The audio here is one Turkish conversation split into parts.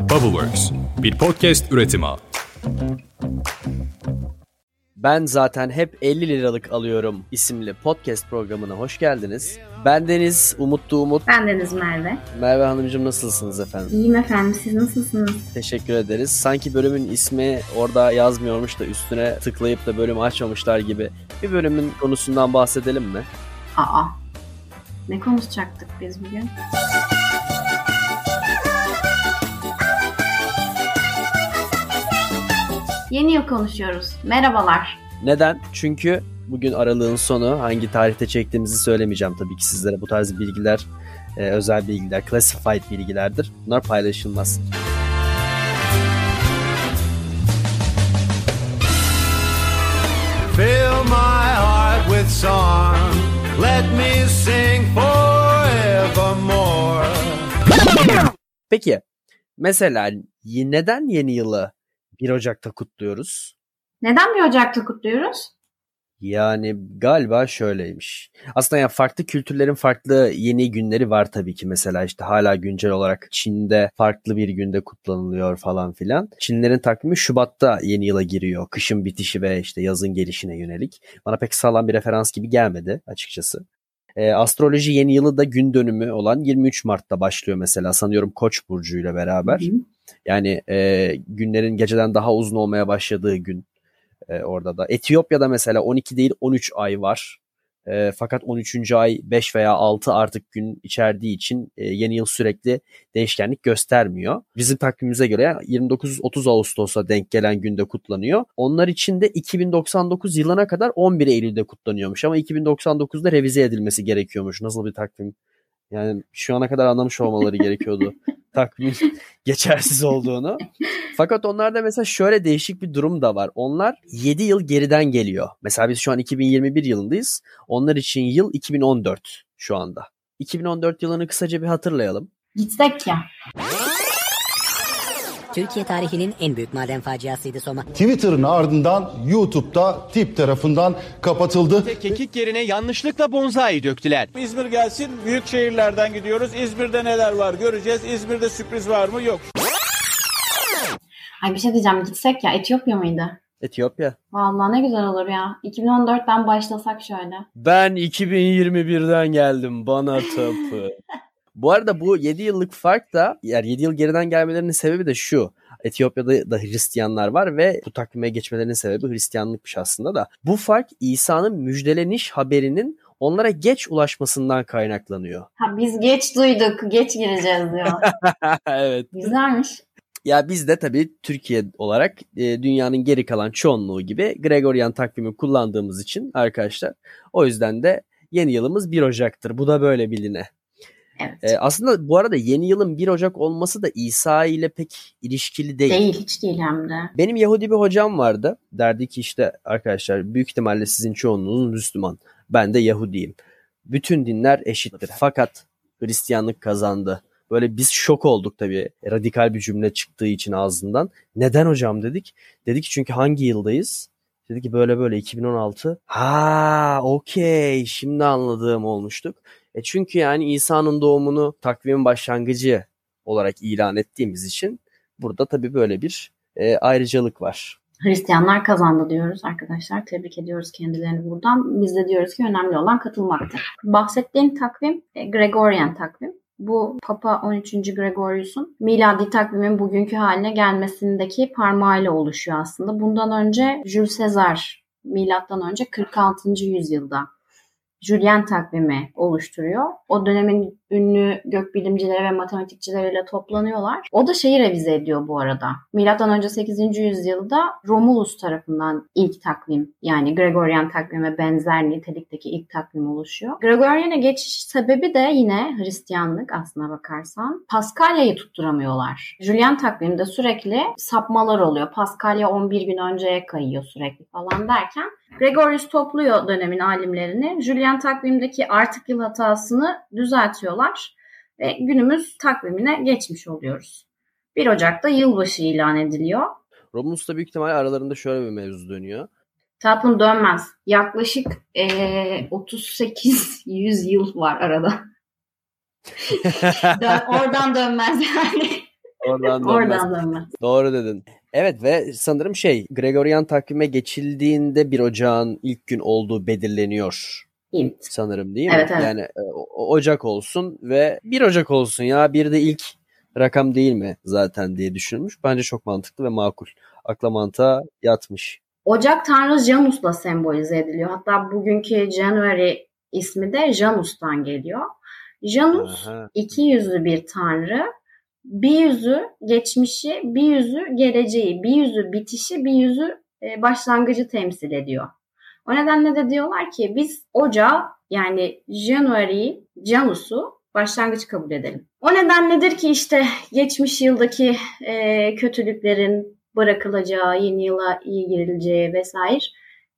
Bubbleworks, bir podcast üretimi. Ben zaten hep 50 liralık alıyorum isimli podcast programına hoş geldiniz. Ben Deniz, Umutlu Umut. Ben Deniz Merve. Merve Hanımcığım nasılsınız efendim? İyiyim efendim siz nasılsınız? Teşekkür ederiz. Sanki bölümün ismi orada yazmıyormuş da üstüne tıklayıp da bölümü açmamışlar gibi. Bir bölümün konusundan bahsedelim mi? Aa. Ne konuşacaktık biz bugün? Yeni yıl konuşuyoruz. Merhabalar. Neden? Çünkü bugün aralığın sonu hangi tarihte çektiğimizi söylemeyeceğim tabii ki sizlere. Bu tarz bilgiler e, özel bilgiler, classified bilgilerdir. Bunlar paylaşılmaz. Fill my heart with song. Let me sing forevermore. Peki mesela neden yeni yılı 1 Ocak'ta kutluyoruz? Neden 1 Ocak'ta kutluyoruz? Yani galiba şöyleymiş. Aslında yani farklı kültürlerin farklı yeni günleri var tabii ki. Mesela işte hala güncel olarak Çin'de farklı bir günde kutlanılıyor falan filan. Çinlerin takvimi Şubat'ta yeni yıla giriyor. Kışın bitişi ve işte yazın gelişine yönelik. Bana pek sağlam bir referans gibi gelmedi açıkçası. E, astroloji yeni yılı da gün dönümü olan 23 Mart'ta başlıyor mesela sanıyorum Koç burcuyla beraber. Hı hı. Yani e, günlerin geceden daha uzun olmaya başladığı gün e, orada da. Etiyopya'da mesela 12 değil 13 ay var. E, fakat 13. ay 5 veya 6 artık gün içerdiği için e, yeni yıl sürekli değişkenlik göstermiyor. Bizim takvimimize göre 29-30 Ağustos'a denk gelen günde kutlanıyor. Onlar için de 2099 yılına kadar 11 Eylül'de kutlanıyormuş ama 2099'da revize edilmesi gerekiyormuş. Nasıl bir takvim? Yani şu ana kadar anlamış olmaları gerekiyordu takvim geçersiz olduğunu. Fakat onlarda mesela şöyle değişik bir durum da var. Onlar 7 yıl geriden geliyor. Mesela biz şu an 2021 yılındayız. Onlar için yıl 2014 şu anda. 2014 yılını kısaca bir hatırlayalım. Gitsek ya. Türkiye tarihinin en büyük maden faciasıydı Soma. Twitter'ın ardından YouTube'da tip tarafından kapatıldı. Kekik yerine yanlışlıkla bonsai döktüler. İzmir gelsin, büyük şehirlerden gidiyoruz. İzmir'de neler var göreceğiz. İzmir'de sürpriz var mı? Yok. Ay bir şey diyeceğim gitsek ya Etiyopya mıydı? Etiyopya. Vallahi ne güzel olur ya. 2014'ten başlasak şöyle. Ben 2021'den geldim bana tapı. Bu arada bu 7 yıllık fark da yani 7 yıl geriden gelmelerinin sebebi de şu. Etiyopya'da da Hristiyanlar var ve bu takvime geçmelerinin sebebi Hristiyanlıkmış aslında da. Bu fark İsa'nın müjdeleniş haberinin onlara geç ulaşmasından kaynaklanıyor. Ha biz geç duyduk, geç gireceğiz diyor. evet. Güzelmiş. Ya biz de tabii Türkiye olarak e, dünyanın geri kalan çoğunluğu gibi Gregorian takvimi kullandığımız için arkadaşlar o yüzden de yeni yılımız 1 Ocak'tır. Bu da böyle biline. Evet. Ee, aslında bu arada yeni yılın 1 Ocak olması da İsa ile pek ilişkili değil. Değil hiç değil hem de. Benim Yahudi bir hocam vardı. Derdi ki işte arkadaşlar büyük ihtimalle sizin çoğunluğunuz Müslüman. Ben de Yahudiyim. Bütün dinler eşittir. Fakat Hristiyanlık kazandı. Böyle biz şok olduk tabii. Radikal bir cümle çıktığı için ağzından. Neden hocam dedik. Dedik çünkü hangi yıldayız? Dedi ki böyle böyle 2016. Ha okey şimdi anladığım olmuştuk. E çünkü yani İsa'nın doğumunu takvimin başlangıcı olarak ilan ettiğimiz için burada tabii böyle bir e, ayrıcalık var. Hristiyanlar kazandı diyoruz arkadaşlar. Tebrik ediyoruz kendilerini buradan. Biz de diyoruz ki önemli olan katılmaktır. Bahsettiğim takvim e, Gregorian takvim. Bu Papa 13. Gregorius'un miladi takvimin bugünkü haline gelmesindeki parmağıyla oluşuyor aslında. Bundan önce Jules Caesar milattan önce 46. yüzyılda Julian takvimi oluşturuyor. O dönemin ünlü gökbilimcileri ve matematikçileriyle toplanıyorlar. O da şeyi revize ediyor bu arada. Milattan önce 8. yüzyılda Romulus tarafından ilk takvim yani Gregorian takvime benzer nitelikteki ilk takvim oluşuyor. Gregorian'a geçiş sebebi de yine Hristiyanlık aslına bakarsan. Paskalya'yı tutturamıyorlar. Julian takvimde sürekli sapmalar oluyor. Paskalya 11 gün önceye kayıyor sürekli falan derken Gregorius topluyor dönemin alimlerini. Julian takvimdeki artık yıl hatasını düzeltiyorlar ve günümüz takvimine geçmiş oluyoruz. 1 Ocak'ta yılbaşı ilan ediliyor. Romulus'ta büyük ihtimalle aralarında şöyle bir mevzu dönüyor. Tatlım dönmez. Yaklaşık ee, 38-100 yıl var arada. Dön, oradan dönmez yani. Oradan dönmez. Oradan dönmez. Doğru dedin. Evet ve sanırım şey Gregorian takvime geçildiğinde 1 Ocağın ilk gün olduğu belirleniyor Hint. sanırım değil mi? Evet, evet. Yani e, o- Ocak olsun ve 1 Ocak olsun ya bir de ilk rakam değil mi zaten diye düşünülmüş. Bence çok mantıklı ve makul. Akla mantığa yatmış. Ocak tanrı Janus'la sembolize ediliyor. Hatta bugünkü January ismi de Janus'tan geliyor. Janus Aha. iki yüzlü bir tanrı. Bir yüzü geçmişi, bir yüzü geleceği, bir yüzü bitişi, bir yüzü e, başlangıcı temsil ediyor. O nedenle de diyorlar ki biz Ocağı yani January'yi, Janus'u başlangıç kabul edelim. O nedenledir ki işte geçmiş yıldaki e, kötülüklerin bırakılacağı, yeni yıla iyi girileceği vesaire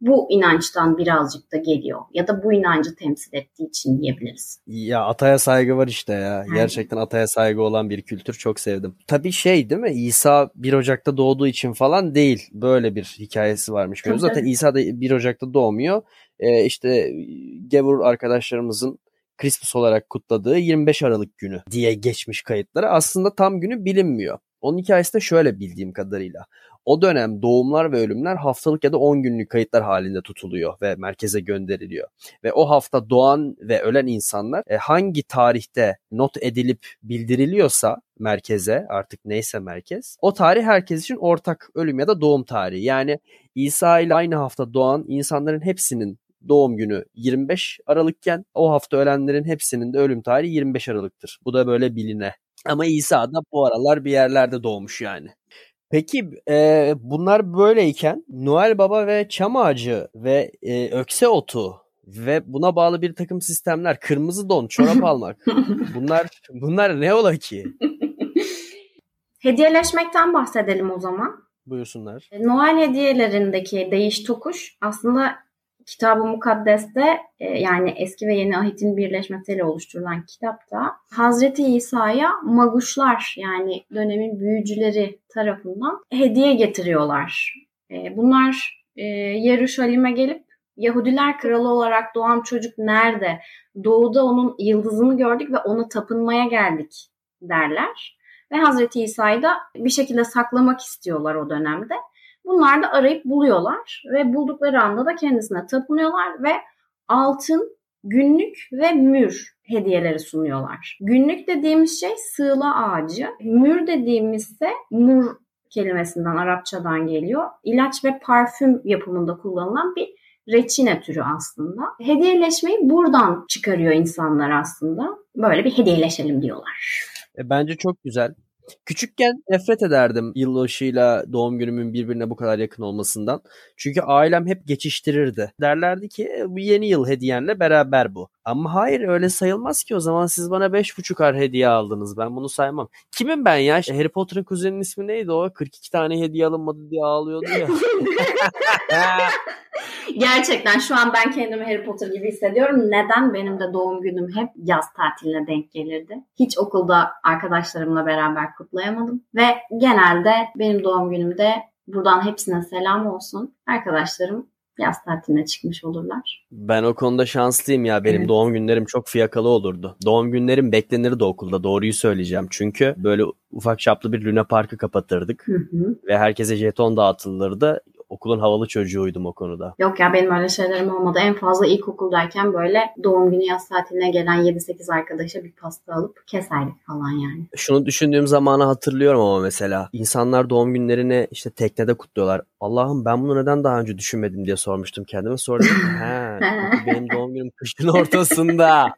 bu inançtan birazcık da geliyor. Ya da bu inancı temsil ettiği için diyebiliriz. Ya ataya saygı var işte ya. Aynen. Gerçekten ataya saygı olan bir kültür çok sevdim. Tabii şey değil mi? İsa 1 Ocak'ta doğduğu için falan değil. Böyle bir hikayesi varmış. Tabii, Zaten tabii. İsa da 1 Ocak'ta doğmuyor. Ee, işte gavur arkadaşlarımızın Christmas olarak kutladığı 25 Aralık günü diye geçmiş kayıtları. Aslında tam günü bilinmiyor. Onun hikayesi de şöyle bildiğim kadarıyla. O dönem doğumlar ve ölümler haftalık ya da 10 günlük kayıtlar halinde tutuluyor ve merkeze gönderiliyor ve o hafta doğan ve ölen insanlar e, hangi tarihte not edilip bildiriliyorsa merkeze artık neyse merkez o tarih herkes için ortak ölüm ya da doğum tarihi. Yani İsa ile aynı hafta doğan insanların hepsinin doğum günü 25 Aralıkken o hafta ölenlerin hepsinin de ölüm tarihi 25 Aralık'tır. Bu da böyle biline. Ama İsa da bu aralar bir yerlerde doğmuş yani. Peki e, bunlar böyleyken Noel Baba ve Çam Ağacı ve e, Ökse Otu ve buna bağlı bir takım sistemler, kırmızı don, çorap almak. Bunlar bunlar ne ola ki? Hediyeleşmekten bahsedelim o zaman. Buyursunlar. Noel hediyelerindeki değiş tokuş aslında Kitab-ı Mukaddes'te e, yani eski ve yeni ahitin birleşmesiyle oluşturulan kitapta Hazreti İsa'ya maguşlar yani dönemin büyücüleri tarafından hediye getiriyorlar. E, Bunlar e, Yeruşalim'e gelip Yahudiler kralı olarak doğan çocuk nerede? Doğuda onun yıldızını gördük ve ona tapınmaya geldik derler. Ve Hazreti İsa'yı da bir şekilde saklamak istiyorlar o dönemde. Bunlar da arayıp buluyorlar ve buldukları anda da kendisine tapınıyorlar ve altın, günlük ve mür hediyeleri sunuyorlar. Günlük dediğimiz şey sığla ağacı, mür dediğimiz ise mur kelimesinden Arapçadan geliyor. İlaç ve parfüm yapımında kullanılan bir reçine türü aslında. Hediyeleşmeyi buradan çıkarıyor insanlar aslında. Böyle bir hediyeleşelim diyorlar. E, bence çok güzel. Küçükken nefret ederdim yılbaşıyla doğum günümün birbirine bu kadar yakın olmasından. Çünkü ailem hep geçiştirirdi. Derlerdi ki "E, bu yeni yıl hediyenle beraber bu. Ama hayır öyle sayılmaz ki o zaman siz bana 5,5 ar hediye aldınız. Ben bunu saymam. Kimim ben ya? Harry Potter'ın kuzeninin ismi neydi o? 42 tane hediye alınmadı diye ağlıyordu ya. Gerçekten şu an ben kendimi Harry Potter gibi hissediyorum. Neden? Benim de doğum günüm hep yaz tatiline denk gelirdi. Hiç okulda arkadaşlarımla beraber kutlayamadım. Ve genelde benim doğum günümde buradan hepsine selam olsun. Arkadaşlarım yaz tatiline çıkmış olurlar. Ben o konuda şanslıyım ya. Benim Evet. doğum günlerim çok fiyakalı olurdu. Doğum günlerim beklenirdi okulda. Doğruyu söyleyeceğim. Çünkü böyle ufak çaplı bir Luna Park'ı kapatırdık. Hı hı. Ve herkese jeton dağıtılırdı. Okulun havalı çocuğuydum o konuda. Yok ya benim öyle şeylerim olmadı. En fazla ilkokuldayken böyle doğum günü yaz tatiline gelen 7-8 arkadaşa bir pasta alıp keserdik falan yani. Şunu düşündüğüm zamanı hatırlıyorum ama mesela insanlar doğum günlerini işte teknede kutluyorlar. Allah'ım ben bunu neden daha önce düşünmedim diye sormuştum kendime. Sonra dedim he, benim doğum günüm kışın ortasında.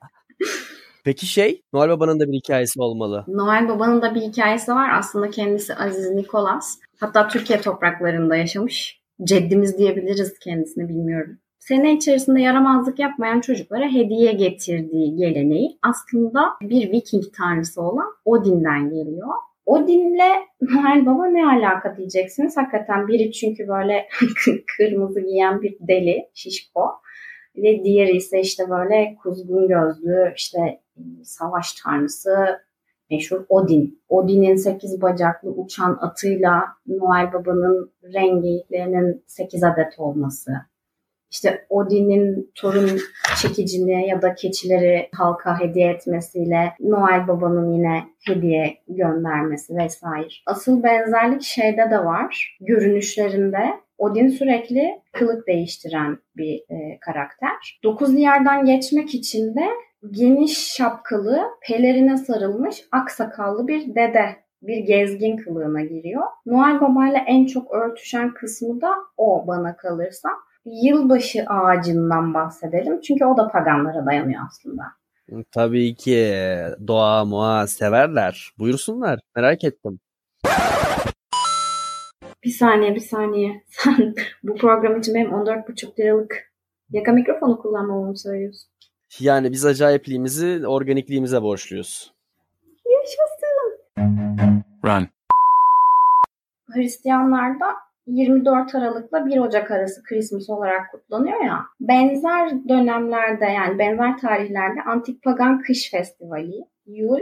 Peki şey Noel Baba'nın da bir hikayesi olmalı. Noel Baba'nın da bir hikayesi var. Aslında kendisi Aziz Nikolas. Hatta Türkiye topraklarında yaşamış. Ceddimiz diyebiliriz kendisini bilmiyorum. Sene içerisinde yaramazlık yapmayan çocuklara hediye getirdiği geleneği aslında bir Viking tanrısı olan Odin'den geliyor. Odin'le Noel Baba ne alaka diyeceksiniz. Hakikaten biri çünkü böyle kırmızı giyen bir deli, şişko. Ve diğeri ise işte böyle kuzgun gözlü, işte savaş tanrısı, meşhur Odin. Odin'in 8 bacaklı uçan atıyla Noel Baba'nın rengiyiklerinin 8 adet olması. işte Odin'in torun çekicini ya da keçileri halka hediye etmesiyle Noel Baba'nın yine hediye göndermesi vesaire. Asıl benzerlik şeyde de var. Görünüşlerinde Odin sürekli kılık değiştiren bir e, karakter. Dokuz diyardan geçmek için de geniş şapkalı, pelerine sarılmış aksakallı bir dede bir gezgin kılığına giriyor. Noel Baba ile en çok örtüşen kısmı da o bana kalırsa. Yılbaşı ağacından bahsedelim. Çünkü o da paganlara dayanıyor aslında. Tabii ki doğa muğa severler. Buyursunlar. Merak ettim. Bir saniye bir saniye. Sen bu program için benim 14,5 liralık yaka mikrofonu kullanmamı söylüyorsun. Yani biz acayipliğimizi organikliğimize borçluyuz. Yaşasın. Run. Hristiyanlarda 24 Aralık'la 1 Ocak arası Christmas olarak kutlanıyor ya. Benzer dönemlerde yani benzer tarihlerde Antik Pagan Kış Festivali, Yul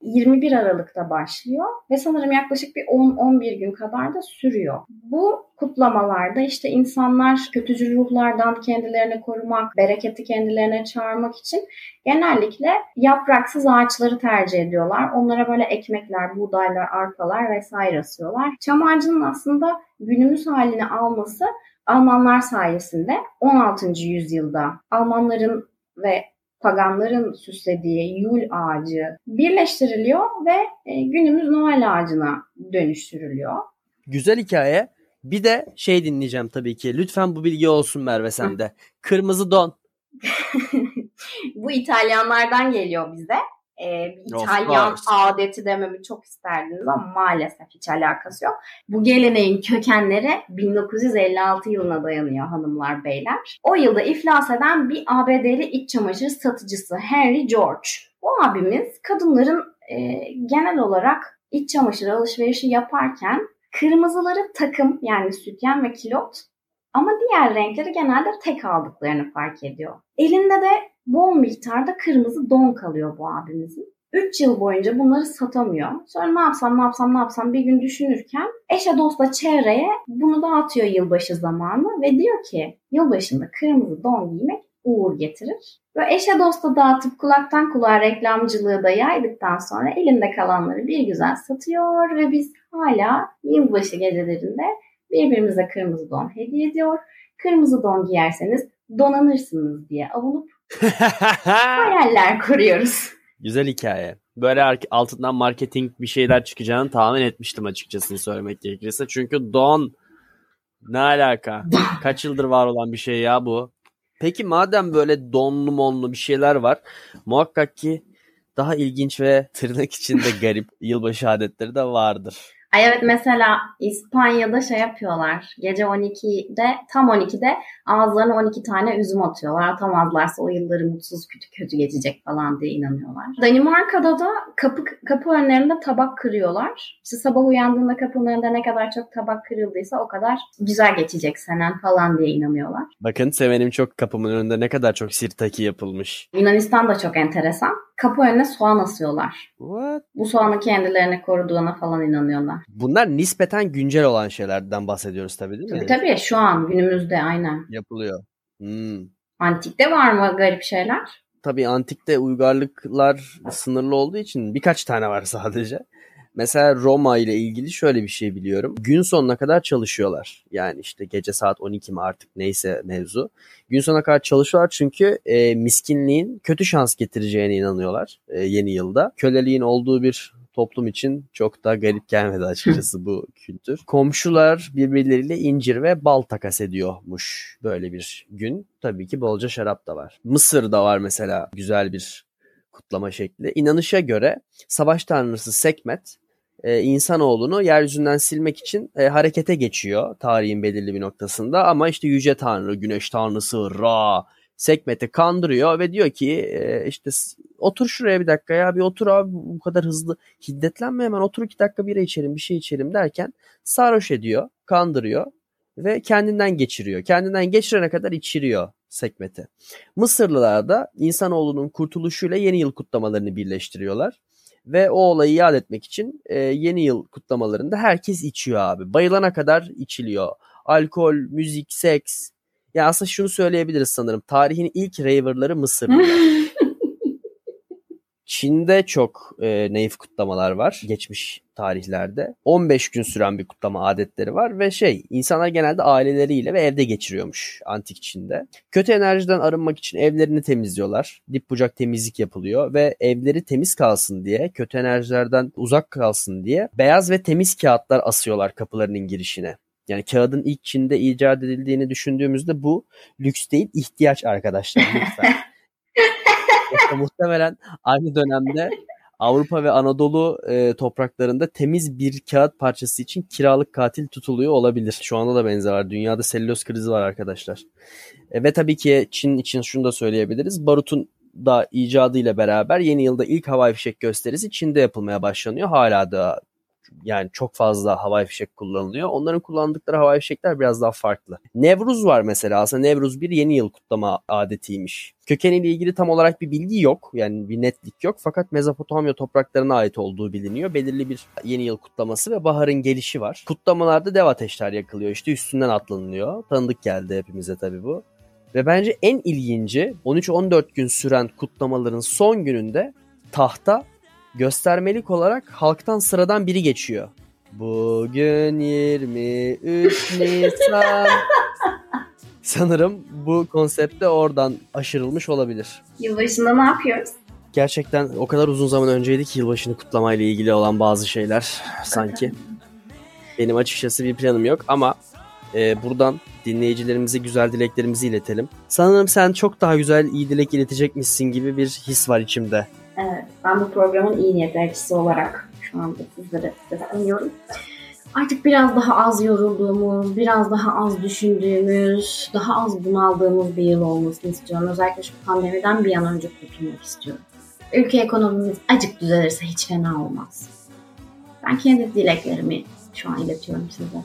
21 Aralık'ta başlıyor ve sanırım yaklaşık bir 10-11 gün kadar da sürüyor. Bu kutlamalarda işte insanlar kötücül ruhlardan kendilerini korumak, bereketi kendilerine çağırmak için genellikle yapraksız ağaçları tercih ediyorlar. Onlara böyle ekmekler, buğdaylar, arpalar vesaire asıyorlar. Çam ağacının aslında günümüz halini alması Almanlar sayesinde 16. yüzyılda Almanların ve paganların süslediği yul ağacı birleştiriliyor ve e, günümüz Noel ağacına dönüştürülüyor. Güzel hikaye. Bir de şey dinleyeceğim tabii ki. Lütfen bu bilgi olsun Merve sende. Kırmızı don. bu İtalyanlardan geliyor bize. Bir İtalyan adeti dememi çok isterdiniz ama maalesef hiç alakası yok. Bu geleneğin kökenleri 1956 yılına dayanıyor hanımlar beyler. O yılda iflas eden bir ABD'li iç çamaşır satıcısı Henry George. Bu abimiz kadınların e, genel olarak iç çamaşır alışverişi yaparken kırmızıları takım yani sütyen ve kilot ama diğer renkleri genelde tek aldıklarını fark ediyor. Elinde de bol miktarda kırmızı don kalıyor bu abimizin. 3 yıl boyunca bunları satamıyor. Sonra ne yapsam ne yapsam ne yapsam bir gün düşünürken eşe dostla çevreye bunu dağıtıyor yılbaşı zamanı ve diyor ki yılbaşında kırmızı don giymek uğur getirir. Ve eşe dosta dağıtıp kulaktan kulağa reklamcılığı da yaydıktan sonra elinde kalanları bir güzel satıyor ve biz hala yılbaşı gecelerinde birbirimize kırmızı don hediye ediyor. Kırmızı don giyerseniz donanırsınız diye avunup hayaller kuruyoruz. Güzel hikaye. Böyle altından marketing bir şeyler çıkacağını tahmin etmiştim açıkçası söylemek gerekirse. Çünkü don ne alaka? Kaç yıldır var olan bir şey ya bu. Peki madem böyle donlu monlu bir şeyler var muhakkak ki daha ilginç ve tırnak içinde garip yılbaşı adetleri de vardır. Ay evet mesela İspanya'da şey yapıyorlar. Gece 12'de tam 12'de ağızlarına 12 tane üzüm atıyorlar. Atamazlarsa o yılları mutsuz kötü kötü geçecek falan diye inanıyorlar. Danimarka'da da kapı kapı önlerinde tabak kırıyorlar. İşte sabah uyandığında kapının önünde ne kadar çok tabak kırıldıysa o kadar güzel geçecek senen falan diye inanıyorlar. Bakın sevenim çok kapımın önünde ne kadar çok sirtaki yapılmış. Yunanistan da çok enteresan. Kapı önüne soğan asıyorlar. What? Bu soğanı kendilerini koruduğuna falan inanıyorlar. Bunlar nispeten güncel olan şeylerden bahsediyoruz tabii değil mi? Tabii tabii şu an günümüzde aynen. Yapılıyor. Hmm. Antikte var mı garip şeyler? Tabii antikte uygarlıklar sınırlı olduğu için birkaç tane var sadece. Mesela Roma ile ilgili şöyle bir şey biliyorum. Gün sonuna kadar çalışıyorlar. Yani işte gece saat 12 mi artık neyse mevzu. Gün sonuna kadar çalışıyorlar çünkü e, miskinliğin kötü şans getireceğine inanıyorlar e, yeni yılda. Köleliğin olduğu bir toplum için çok da garip gelmedi açıkçası bu kültür. Komşular birbirleriyle incir ve bal takas ediyormuş böyle bir gün. Tabii ki bolca şarap da var. Mısır'da var mesela güzel bir kutlama şekli. İnanışa göre savaş tanrısı Sekmet e, insanoğlunu yeryüzünden silmek için e, harekete geçiyor tarihin belirli bir noktasında ama işte yüce tanrı, güneş tanrısı Ra Sekmet'i kandırıyor ve diyor ki e, işte otur şuraya bir dakika ya bir otur abi bu kadar hızlı hiddetlenme hemen otur iki dakika bira içelim bir şey içelim derken sarhoş ediyor, kandırıyor ve kendinden geçiriyor. Kendinden geçirene kadar içiriyor Sekmet'i. Mısırlılar da insanoğlunun kurtuluşuyla yeni yıl kutlamalarını birleştiriyorlar. Ve o olayı yad etmek için e, yeni yıl kutlamalarında herkes içiyor abi. Bayılana kadar içiliyor. Alkol, müzik, seks. Ya aslında şunu söyleyebiliriz sanırım. Tarihin ilk raverları Mısırlılar. Çin'de çok e, naif kutlamalar var geçmiş tarihlerde. 15 gün süren bir kutlama adetleri var ve şey insanlar genelde aileleriyle ve evde geçiriyormuş antik Çin'de. Kötü enerjiden arınmak için evlerini temizliyorlar. Dip bucak temizlik yapılıyor ve evleri temiz kalsın diye, kötü enerjilerden uzak kalsın diye beyaz ve temiz kağıtlar asıyorlar kapılarının girişine. Yani kağıdın ilk Çin'de icat edildiğini düşündüğümüzde bu lüks değil ihtiyaç arkadaşlar lütfen. İşte muhtemelen aynı dönemde Avrupa ve Anadolu e, topraklarında temiz bir kağıt parçası için kiralık katil tutuluyor olabilir. Şu anda da benzer var. Dünyada selüloz krizi var arkadaşlar. E, ve tabii ki Çin için şunu da söyleyebiliriz. Barut'un da icadıyla beraber yeni yılda ilk havai fişek gösterisi Çin'de yapılmaya başlanıyor. Hala da yani çok fazla havai fişek kullanılıyor. Onların kullandıkları havai fişekler biraz daha farklı. Nevruz var mesela. Aslında Nevruz bir yeni yıl kutlama adetiymiş. Kökeniyle ilgili tam olarak bir bilgi yok. Yani bir netlik yok. Fakat Mezopotamya topraklarına ait olduğu biliniyor. Belirli bir yeni yıl kutlaması ve baharın gelişi var. Kutlamalarda dev ateşler yakılıyor. İşte üstünden atlanılıyor. Tanıdık geldi hepimize tabii bu. Ve bence en ilginci 13-14 gün süren kutlamaların son gününde tahta göstermelik olarak halktan sıradan biri geçiyor. Bugün 23 Nisan. Sanırım bu konsepte oradan aşırılmış olabilir. Yılbaşında ne yapıyoruz? Gerçekten o kadar uzun zaman önceydi ki yılbaşını kutlamayla ilgili olan bazı şeyler sanki. Benim açıkçası bir planım yok ama e, buradan dinleyicilerimize güzel dileklerimizi iletelim. Sanırım sen çok daha güzel iyi dilek iletecekmişsin gibi bir his var içimde. Evet, ben bu programın iyi niyet elçisi olarak şu anda sizlere sesleniyorum. Artık biraz daha az yorulduğumuz, biraz daha az düşündüğümüz, daha az bunaldığımız bir yıl olmasını istiyorum. Özellikle şu pandemiden bir an önce kurtulmak istiyorum. Ülke ekonomimiz acık düzelirse hiç fena olmaz. Ben kendi dileklerimi şu an iletiyorum sizlere.